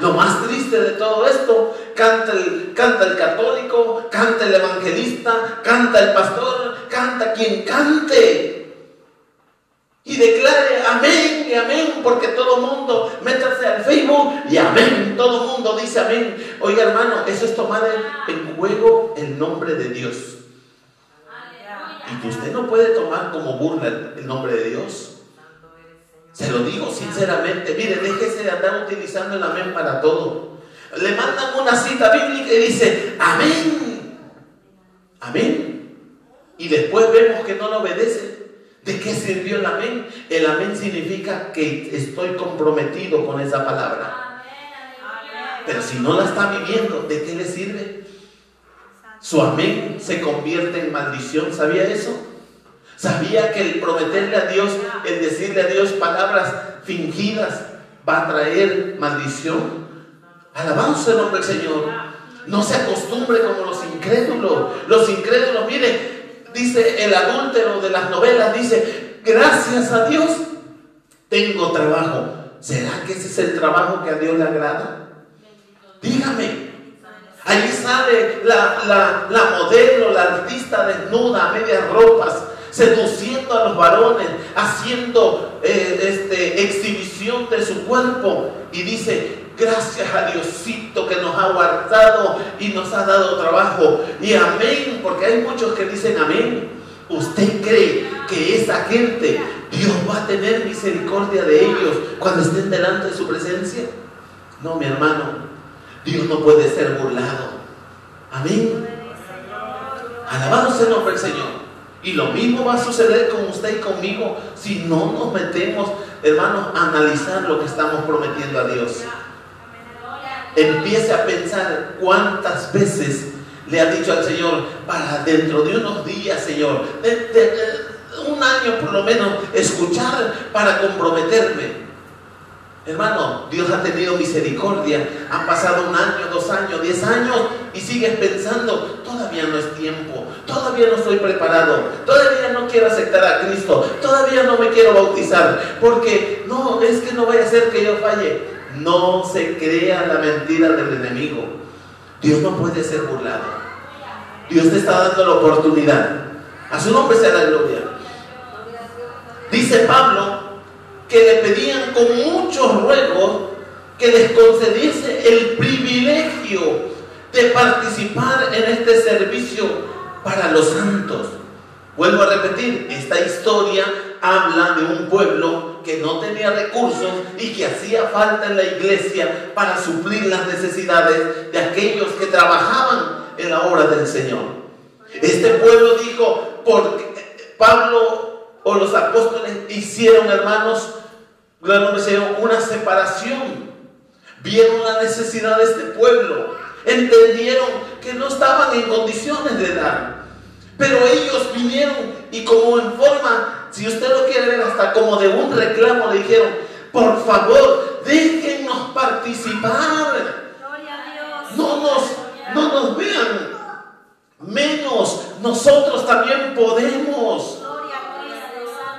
Lo más triste de todo esto, canta el, canta el católico, canta el evangelista, canta el pastor, canta quien cante. Y declare amén y amén, porque todo mundo, métase al Facebook y amén, todo mundo dice amén. Oiga hermano, eso es tomar en juego el nombre de Dios. Y que usted no puede tomar como burla el nombre de Dios. Se lo digo sinceramente, mire, déjese de andar utilizando el amén para todo. Le mandan una cita bíblica y dice, amén, amén. Y después vemos que no lo obedece. ¿De qué sirvió el amén? El amén significa que estoy comprometido con esa palabra. Pero si no la está viviendo, ¿de qué le sirve? Su amén se convierte en maldición. ¿Sabía eso? Sabía que el prometerle a Dios, el decirle a Dios palabras fingidas, va a traer maldición. Alabamos el nombre del Señor. No se acostumbre como los incrédulos. Los incrédulos, mire, dice el adúltero de las novelas, dice, gracias a Dios tengo trabajo. ¿Será que ese es el trabajo que a Dios le agrada? Dígame. Ahí sale la, la, la modelo, la artista desnuda, a medias ropas, seduciendo a los varones, haciendo eh, este, exhibición de su cuerpo. Y dice, gracias a Diosito que nos ha guardado y nos ha dado trabajo. Y amén, porque hay muchos que dicen amén. ¿Usted cree que esa gente, Dios va a tener misericordia de ellos cuando estén delante de su presencia? No, mi hermano, Dios no puede ser burlado. Amén. Alabado sea el nombre del Señor. Y lo mismo va a suceder con usted y conmigo si no nos metemos, hermanos, a analizar lo que estamos prometiendo a Dios. Empiece a pensar cuántas veces le ha dicho al Señor, para dentro de unos días, Señor, un año por lo menos, escuchar para comprometerme. Hermano, Dios ha tenido misericordia. Han pasado un año, dos años, diez años y sigues pensando, todavía no es tiempo, todavía no estoy preparado, todavía no quiero aceptar a Cristo, todavía no me quiero bautizar, porque no, es que no vaya a ser que yo falle. No se crea la mentira del enemigo. Dios no puede ser burlado. Dios te está dando la oportunidad. A su nombre sea la gloria. Dice Pablo que le pedían con muchos ruegos que les concediese el privilegio de participar en este servicio para los santos. Vuelvo a repetir, esta historia habla de un pueblo que no tenía recursos y que hacía falta en la iglesia para suplir las necesidades de aquellos que trabajaban en la obra del Señor. Este pueblo dijo, porque Pablo o los apóstoles hicieron, hermanos, una separación. Vieron la necesidad de este pueblo. Entendieron que no estaban en condiciones de dar. Pero ellos vinieron y como en forma, si usted lo quiere ver, hasta como de un reclamo le dijeron, por favor, déjennos participar. No nos, no nos vean menos. Nosotros también podemos.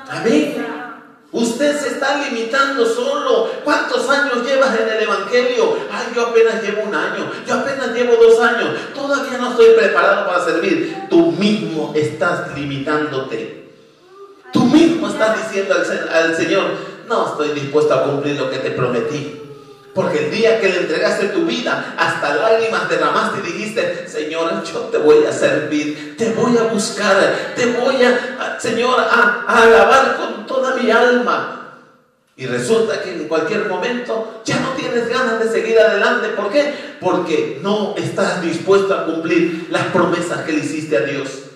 Amén. Usted se está limitando solo. ¿Cuántos años llevas en el Evangelio? Ay, yo apenas llevo un año, yo apenas llevo dos años, todavía no estoy preparado para servir. Tú mismo estás limitándote. Tú mismo estás diciendo al, al Señor, no estoy dispuesto a cumplir lo que te prometí. Porque el día que le entregaste tu vida, hasta lágrimas derramaste y dijiste, Señor, yo te voy a servir, te voy a buscar, te voy a, Señor, a, alabar con toda mi alma. Y resulta que en cualquier momento ya no tienes ganas de seguir adelante. ¿Por qué? Porque no estás dispuesto a cumplir las promesas que le hiciste a Dios.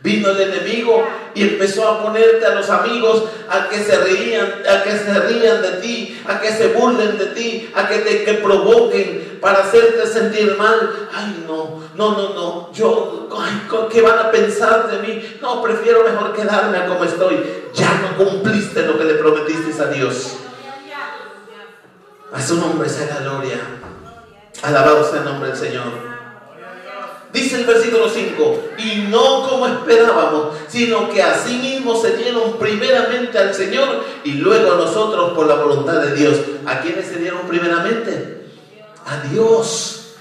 Vino el enemigo y empezó a ponerte a los amigos a que se rían, a que se rían de ti, a que se burlen de ti, a que te que provoquen para hacerte sentir mal. Ay, no, no, no, no. Yo, ay, ¿qué van a pensar de mí? No, prefiero mejor quedarme como estoy. Ya no cumpliste lo que le prometiste a Dios. A su nombre sea la gloria. Alabado sea el nombre del Señor. Dice el versículo 5, y no como esperábamos, sino que así mismo se dieron primeramente al Señor y luego a nosotros por la voluntad de Dios. ¿A quiénes se dieron primeramente? A Dios.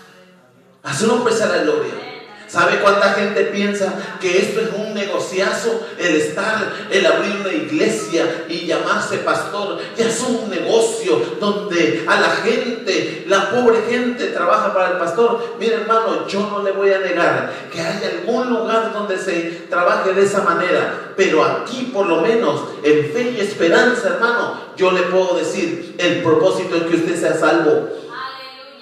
A su nombre la gloria. ¿Sabe cuánta gente piensa que esto es un negociazo? El estar, el abrir una iglesia y llamarse pastor, ya es un negocio donde a la gente, la pobre gente trabaja para el pastor. Mire hermano, yo no le voy a negar que hay algún lugar donde se trabaje de esa manera, pero aquí por lo menos en fe y esperanza, hermano, yo le puedo decir, el propósito es que usted sea salvo.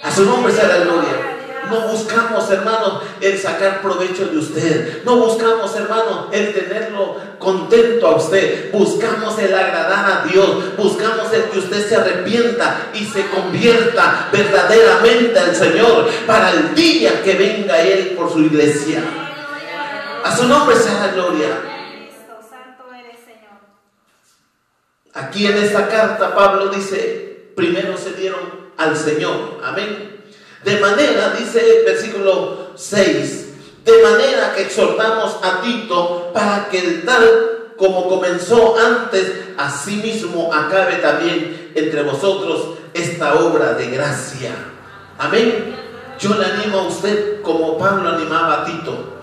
A su nombre sea la gloria. No buscamos, hermanos, el sacar provecho de usted. No buscamos, hermanos, el tenerlo contento a usted. Buscamos el agradar a Dios. Buscamos el que usted se arrepienta y se convierta verdaderamente al Señor para el día que venga Él por su iglesia. A su nombre sea la gloria. Aquí en esta carta Pablo dice, primero se dieron al Señor. Amén. De manera, dice el versículo 6, de manera que exhortamos a Tito para que el tal como comenzó antes, asimismo acabe también entre vosotros esta obra de gracia. Amén. Yo le animo a usted como Pablo animaba a Tito.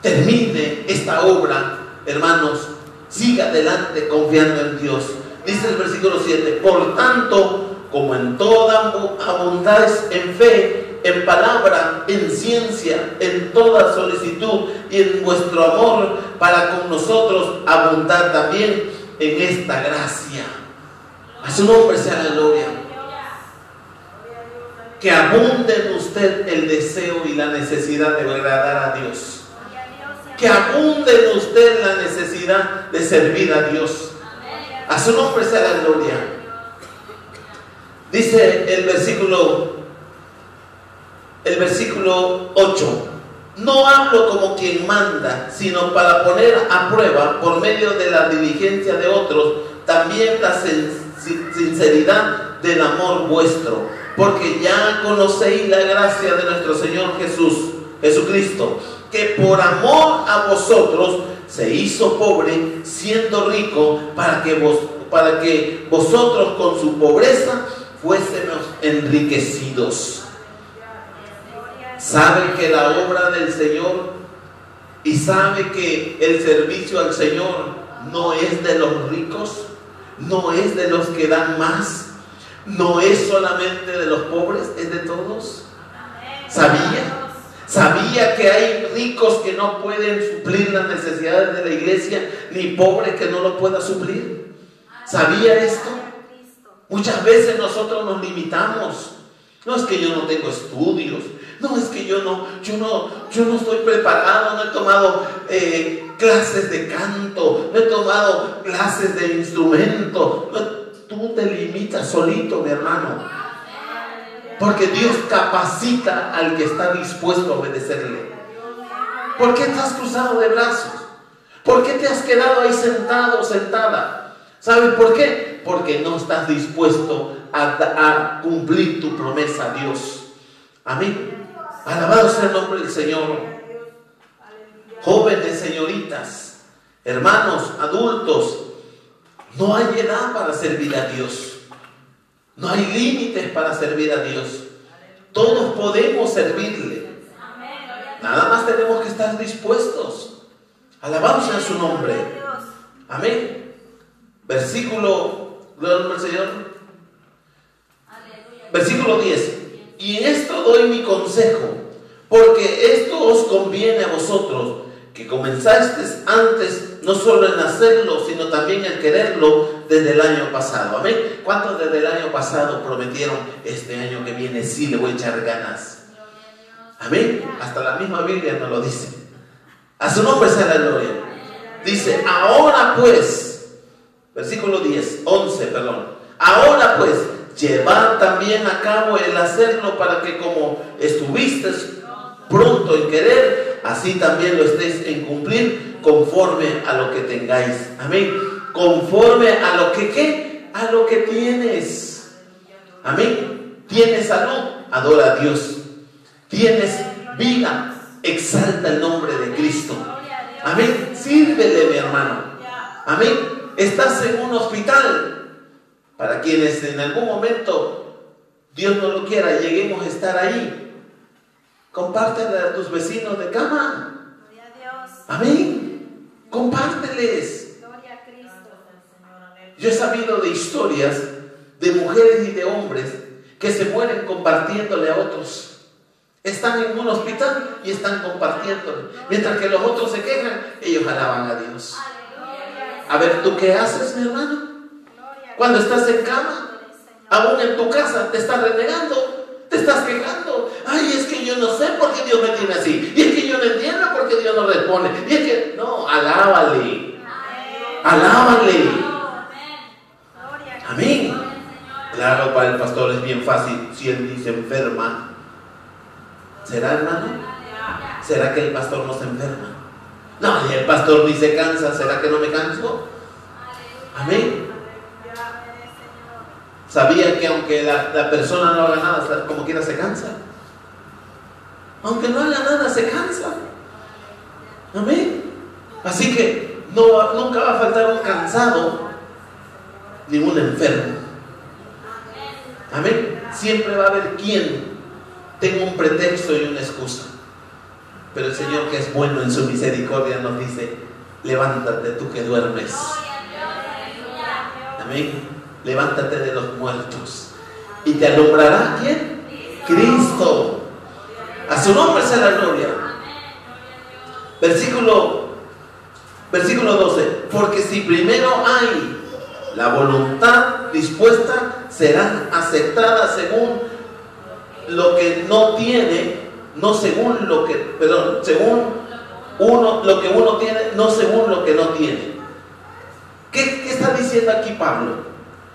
Termine esta obra, hermanos. Siga adelante confiando en Dios. Dice el versículo 7, por tanto, como en toda abundáis en fe, en palabra, en ciencia, en toda solicitud y en vuestro amor para con nosotros abundar también en esta gracia. A su nombre sea la gloria. Que abunde en usted el deseo y la necesidad de agradar a Dios. Que abunde en usted la necesidad de servir a Dios. A su nombre sea la gloria. Dice el versículo el versículo 8. No hablo como quien manda, sino para poner a prueba por medio de la diligencia de otros también la sinceridad del amor vuestro, porque ya conocéis la gracia de nuestro Señor Jesús, Jesucristo, que por amor a vosotros se hizo pobre, siendo rico, para que vos para que vosotros con su pobreza fuésemos enriquecidos. Sabe que la obra del Señor y sabe que el servicio al Señor no es de los ricos, no es de los que dan más, no es solamente de los pobres, es de todos. ¿Sabía? ¿Sabía que hay ricos que no pueden suplir las necesidades de la iglesia, ni pobres que no lo puedan suplir? ¿Sabía esto? Muchas veces nosotros nos limitamos. No es que yo no tengo estudios, no es que yo no, yo no, yo no estoy preparado, no he tomado eh, clases de canto, no he tomado clases de instrumento. Tú te limitas solito, mi hermano. Porque Dios capacita al que está dispuesto a obedecerle. ¿Por qué estás cruzado de brazos? ¿Por qué te has quedado ahí sentado, sentada? ¿Sabes por qué? Porque no estás dispuesto a, cumplir tu promesa a Dios. Amén. Alabado sea el nombre del Señor. Jóvenes, señoritas, hermanos, adultos, No hay edad para servir a Dios. No hay límites para servir a Dios. Todos podemos servirle. Nada más tenemos que estar dispuestos. Alabamos a su nombre. Amén. Versículo, gloria al Señor. Versículo 10. Y en esto doy mi consejo, porque esto os conviene a vosotros, que comenzasteis antes no solo en hacerlo, sino también en quererlo desde el año pasado. Amén. ¿Cuántos desde el año pasado prometieron este año que viene sí le voy a echar ganas? Amén. Hasta la misma Biblia nos lo dice. A su nombre sea la gloria. Dice, ahora pues, versículo 10, 11, perdón. Ahora pues, llevad también a cabo el hacerlo para que como estuviste pronto en querer, así también lo estéis en cumplir conforme a lo que tengáis. Amén. Conforme a lo que qué? A lo que tienes. Amén. Tienes salud, adora a Dios. Tienes vida, exalta el nombre de Cristo. Amén. Sírvele, mi hermano. Amén. Estás en un hospital. Para quienes en algún momento, Dios no lo quiera, lleguemos a estar ahí. Compártele a tus vecinos de cama. Amén. Compárteles. Yo he sabido de historias de mujeres y de hombres que se mueren compartiéndole a otros. Están en un hospital y están compartiéndole. Mientras que los otros se quejan, ellos alaban a Dios. A ver, ¿tú qué haces, mi hermano? Cuando estás en cama, aún en tu casa, te estás renegando, te estás quejando. Ay, es que yo no sé por qué Dios me tiene así. Y es que yo no entiendo por qué Dios no responde. Y es que, no, alábale. Alábale. Amén. Claro, para el pastor es bien fácil. Si él dice enferma, ¿será hermano? ¿Será que el pastor no se enferma? No, el pastor ni se cansa, ¿será que no me canso? Amén. Sabía que aunque la, persona no haga nada, como quiera se cansa. Aunque no haga nada, se cansa. Amén. Así que no, nunca va a faltar un cansado ni un enfermo. Amén. Siempre va a haber quien tenga un pretexto y una excusa. Pero el Señor que es bueno en su misericordia nos dice, levántate tú que duermes. Amén. Levántate de los muertos. ¿Y te alumbrará quién? Cristo. A su nombre sea la gloria. Versículo, versículo 12. Porque si primero hay la voluntad dispuesta, será aceptada según lo que no tiene, no según lo que, perdón, según uno, lo que uno tiene, no según lo que no tiene. ¿Qué, qué está diciendo aquí Pablo?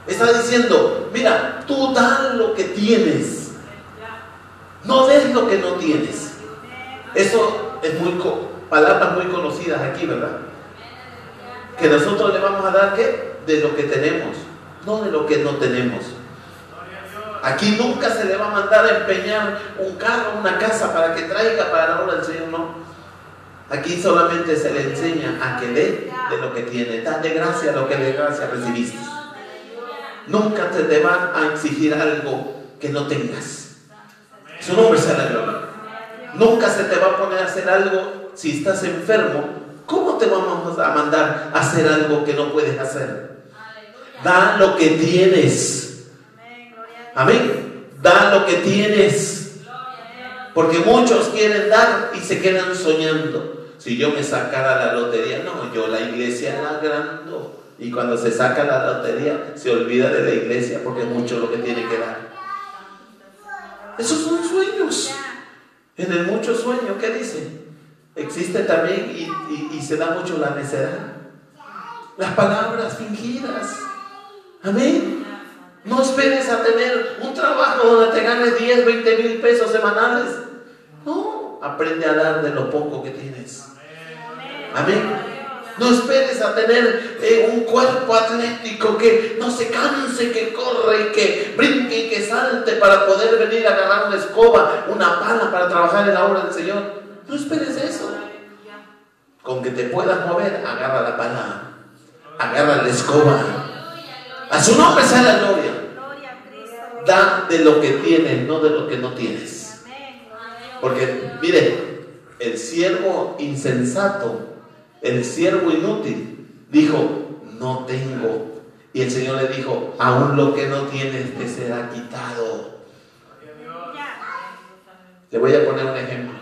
Está diciendo, mira, tú da lo que tienes. No des lo que no tienes. Eso es muy palabras muy conocidas aquí, ¿verdad? Que nosotros le vamos a dar qué? De lo que tenemos, no de lo que no tenemos. Aquí nunca se le va a mandar a empeñar un carro, una casa para que traiga para la obra del Señor, no. Aquí solamente se le enseña a que dé de lo que tiene. Da de gracia lo que de gracia recibiste. Nunca te, te van a exigir algo que no tengas. Su nombre la gloria. Nunca se te va a poner a hacer algo si estás enfermo. ¿Cómo te vamos a mandar a hacer algo que no puedes hacer? Da lo que tienes. Amén. Da lo que tienes. Porque muchos quieren dar y se quedan soñando. Si yo me sacara la lotería, no, yo la iglesia la agrando. Y cuando se saca la lotería, se olvida de la iglesia porque es mucho lo que tiene que dar. Esos son sueños. En el mucho sueño, ¿qué dice? Existe también y, se da mucho la necedad. Las palabras fingidas. Amén. No esperes a tener un trabajo donde te ganes 10, 20 mil pesos semanales. No, aprende a dar de lo poco que tienes. Amén. No esperes a tener eh, un cuerpo atlético que no se canse, que corre y que brinque y que salte para poder venir a agarrar una escoba, una pala para trabajar en la obra del Señor. No esperes eso. Con que te puedas mover, agarra la pala, agarra la escoba, A su nombre sea la gloria. Da de lo que tienes, no de lo que no tienes. Porque, mire, el siervo insensato, el siervo inútil, dijo, no tengo. Y el Señor le dijo, aún lo que no tienes te será quitado. Le voy a poner un ejemplo.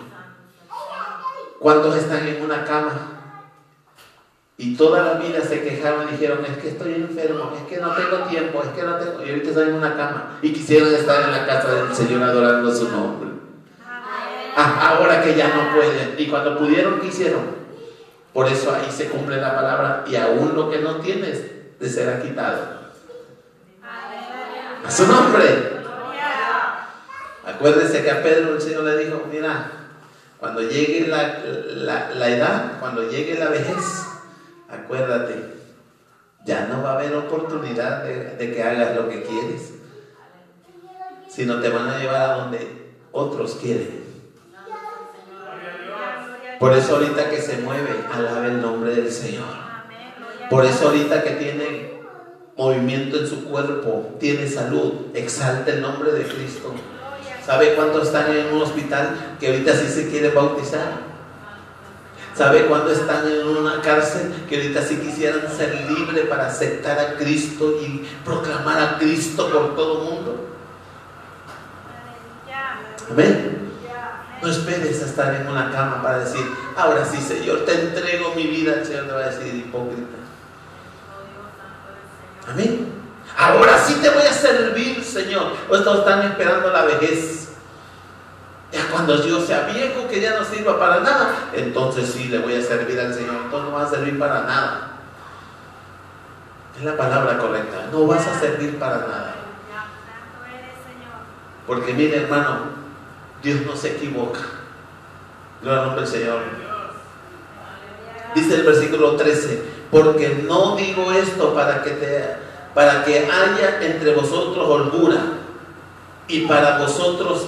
¿Cuántos están en una cama? Y toda la vida se quejaron y dijeron, es que estoy enfermo, es que no tengo tiempo, es que no tengo... Y ahorita están en una cama y quisieron estar en la casa del Señor adorando su nombre. Ah, ahora que ya no pueden. Y cuando pudieron, ¿qué hicieron? Por eso ahí se cumple la palabra y aún lo que no tienes te será quitado. A su nombre. Acuérdense que a Pedro el Señor le dijo, mira, cuando llegue la, la edad, cuando llegue la vejez, acuérdate, ya no va a haber oportunidad de, que hagas lo que quieres, sino te van a llevar a donde otros quieren. Por eso ahorita que se mueve, alabe el nombre del Señor. Por eso ahorita que tiene movimiento en su cuerpo, tiene salud, exalta el nombre de Cristo. ¿Sabe cuántos están en un hospital que ahorita sí se quiere bautizar? ¿Sabe cuándo están en una cárcel que ahorita sí quisieran ser libres para aceptar a Cristo y proclamar a Cristo por todo mundo? Amén. No esperes a estar en una cama para decir, ahora sí, Señor, te entrego mi vida. El Señor te va a decir, hipócrita. Amén. Ahora sí te voy a servir, Señor. O están esperando la vejez. Cuando yo sea viejo, que ya no sirva para nada, entonces sí le voy a servir al Señor. Entonces no va a servir para nada. Es la palabra correcta. No vas a servir para nada. Porque mire, hermano, Dios no se equivoca. Gloria al nombre del Señor. Dice el versículo 13, porque no digo esto para que te para que haya entre vosotros holgura y para vosotros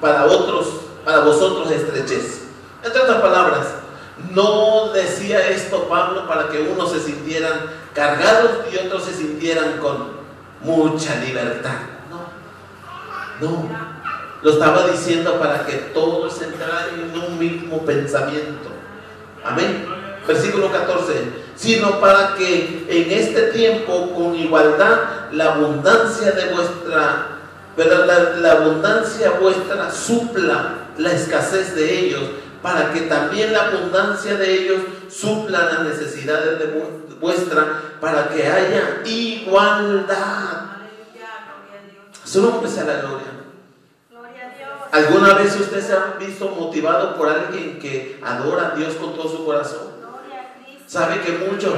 para otros, para vosotros estrechez. Entre otras palabras, no decía esto Pablo para que unos se sintieran cargados y otros se sintieran con mucha libertad. No, no. Lo estaba diciendo para que todos entraran en un mismo pensamiento. Amén. Versículo 14. Sino para que en este tiempo con igualdad la abundancia de vuestra pero la, abundancia vuestra supla la escasez de ellos, para que también la abundancia de ellos supla las necesidades de vuestra, para que haya igualdad. Su nombre sea la gloria. ¿Alguna vez usted se ha visto motivado por alguien que adora a Dios con todo su corazón? Sabe que muchos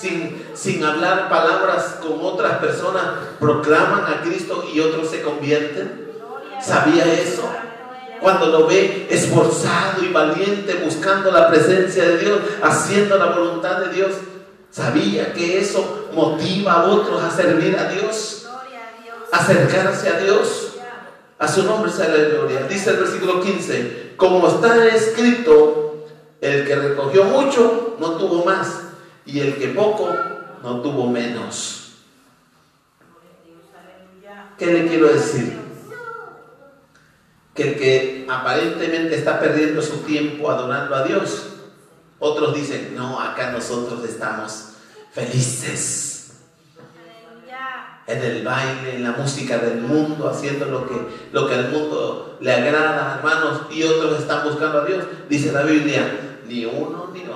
sin, sin hablar palabras con otras personas, proclaman a Cristo y otros se convierten. ¿Sabía eso? Cuando lo ve esforzado y valiente buscando la presencia de Dios, haciendo la voluntad de Dios, sabía que eso motiva a otros a servir a Dios, acercarse a Dios. A su nombre sea la gloria. Dice el versículo 15, como está escrito, el que recogió mucho no tuvo más y el que poco no tuvo menos. ¿Qué le quiero decir? Que el que aparentemente está perdiendo su tiempo adorando a Dios, otros dicen, no, acá nosotros estamos felices. En el baile, en la música del mundo, haciendo lo que, lo que al mundo le agrada, hermanos, y otros están buscando a Dios. Dice la Biblia, ni uno ni.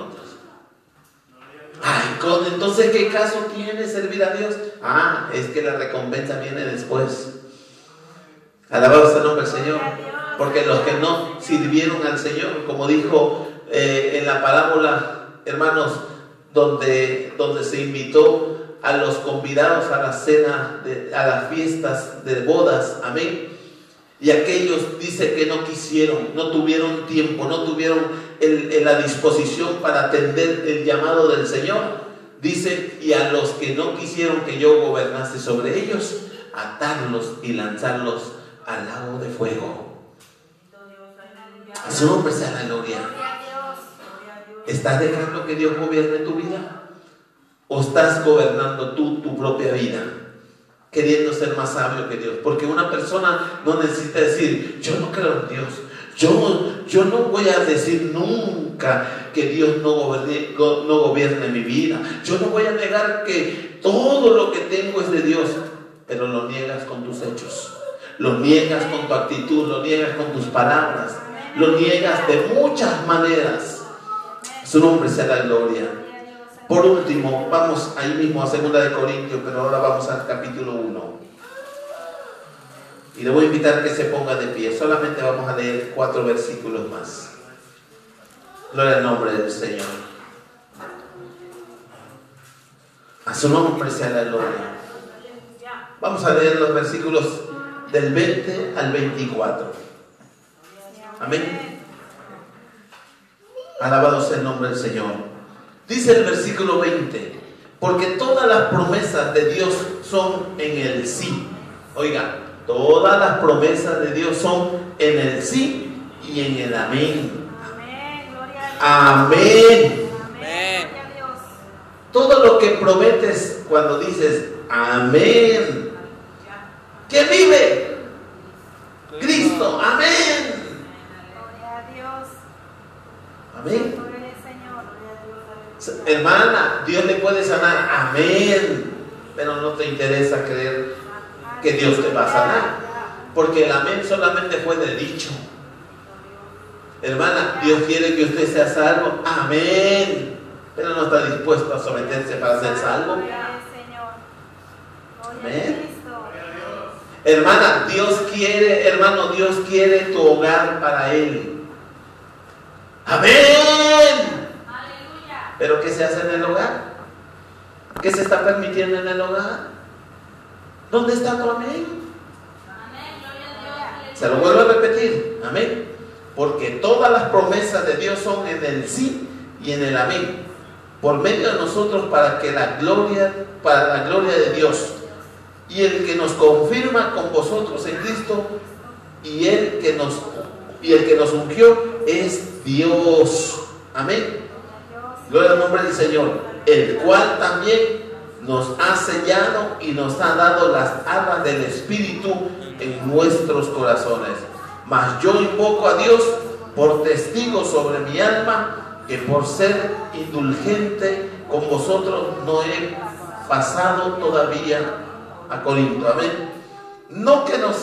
Ay, entonces, ¿qué caso tiene servir a Dios? Ah, es que la recompensa viene después. Alabado sea el nombre del Señor. Porque los que no sirvieron al Señor, como dijo eh, en la parábola, hermanos, donde, donde se invitó a los convidados a la cena, a las fiestas de bodas, amén. Y aquellos dice que no quisieron, no tuvieron tiempo, no tuvieron la disposición para atender el llamado del Señor. Dice, y a los que no quisieron que yo gobernase sobre ellos, atarlos y lanzarlos al lago de fuego. A su nombre sea la gloria. ¿Estás dejando que Dios gobierne tu vida? ¿O estás gobernando tú tu propia vida? Queriendo ser más sabio que Dios. Porque una persona no necesita decir, yo no creo en Dios. Yo, yo no voy a decir nunca que Dios no gobierne, no gobierne mi vida. Yo no voy a negar que todo lo que tengo es de Dios. Pero lo niegas con tus hechos. Lo niegas con tu actitud. Lo niegas con tus palabras. Lo niegas de muchas maneras. Su nombre la gloria. Por último, vamos ahí mismo a Segunda de Corintios, pero ahora vamos al capítulo 1. Y le voy a invitar que se ponga de pie. Solamente vamos a leer cuatro versículos más. Gloria al nombre del Señor. A su nombre sea la gloria. Vamos a leer los versículos del 20 al 24. Amén. Alabado sea el nombre del Señor. Dice el versículo 20, porque todas las promesas de Dios son en el sí. Oiga, todas las promesas de Dios son en el sí y en el amén. Amén. amén. Todo lo que prometes cuando dices amén. ¿Qué vive? Cristo. Amén. Amén. Hermana, Dios le puede sanar. Amén. Pero no te interesa creer que Dios te va a sanar. Porque el amén solamente fue de dicho. Hermana, Dios quiere que usted sea salvo. Amén. Pero no está dispuesto a someterse para ser salvo. Amén. Hermana, Dios quiere, hermano, Dios quiere tu hogar para Él. Amén. Pero ¿qué se hace en el hogar? ¿Qué se está permitiendo en el hogar? ¿Dónde está tu amén? Se lo vuelvo a repetir, amén. Porque todas las promesas de Dios son en el sí y en el amén. Por medio de nosotros para que la gloria, para la gloria de Dios. Y el que nos confirma con vosotros en Cristo y el que nos y el que nos ungió es Dios. Amén. Gloria al nombre del Señor, el cual también nos ha sellado y nos ha dado las armas del Espíritu en nuestros corazones. Mas yo invoco a Dios por testigo sobre mi alma que por ser indulgente con vosotros no he pasado todavía a Corinto. Amén. No que nos,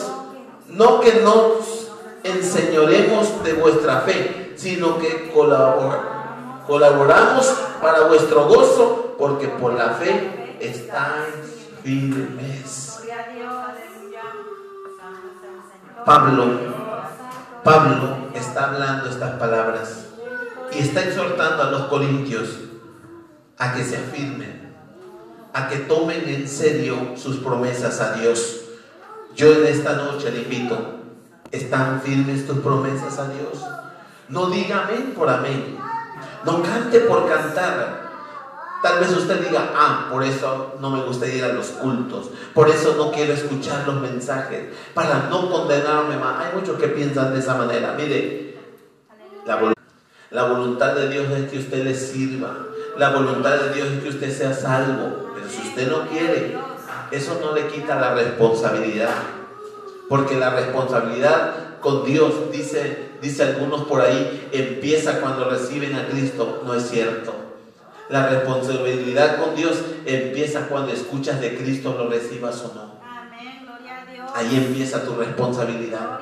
no que nos enseñoremos de vuestra fe, sino que colaboramos Colaboramos para vuestro gozo porque por la fe estáis firmes. Pablo, Pablo está hablando estas palabras y está exhortando a los corintios a que se afirmen, a que tomen en serio sus promesas a Dios. Yo en esta noche le invito, ¿están firmes tus promesas a Dios? No diga amén por amén. No cante por cantar. Tal vez usted diga, ah, por eso no me gusta ir a los cultos, por eso no quiero escuchar los mensajes, para no condenarme más. Hay muchos que piensan de esa manera. Mire, la, la voluntad de Dios es que usted le sirva, la voluntad de Dios es que usted sea salvo, pero si usted no quiere, eso no le quita la responsabilidad, porque la responsabilidad con Dios, dice dice algunos por ahí, empieza cuando reciben a Cristo. No es cierto. La responsabilidad con Dios empieza cuando escuchas de Cristo, lo recibas o no. Ahí empieza tu responsabilidad.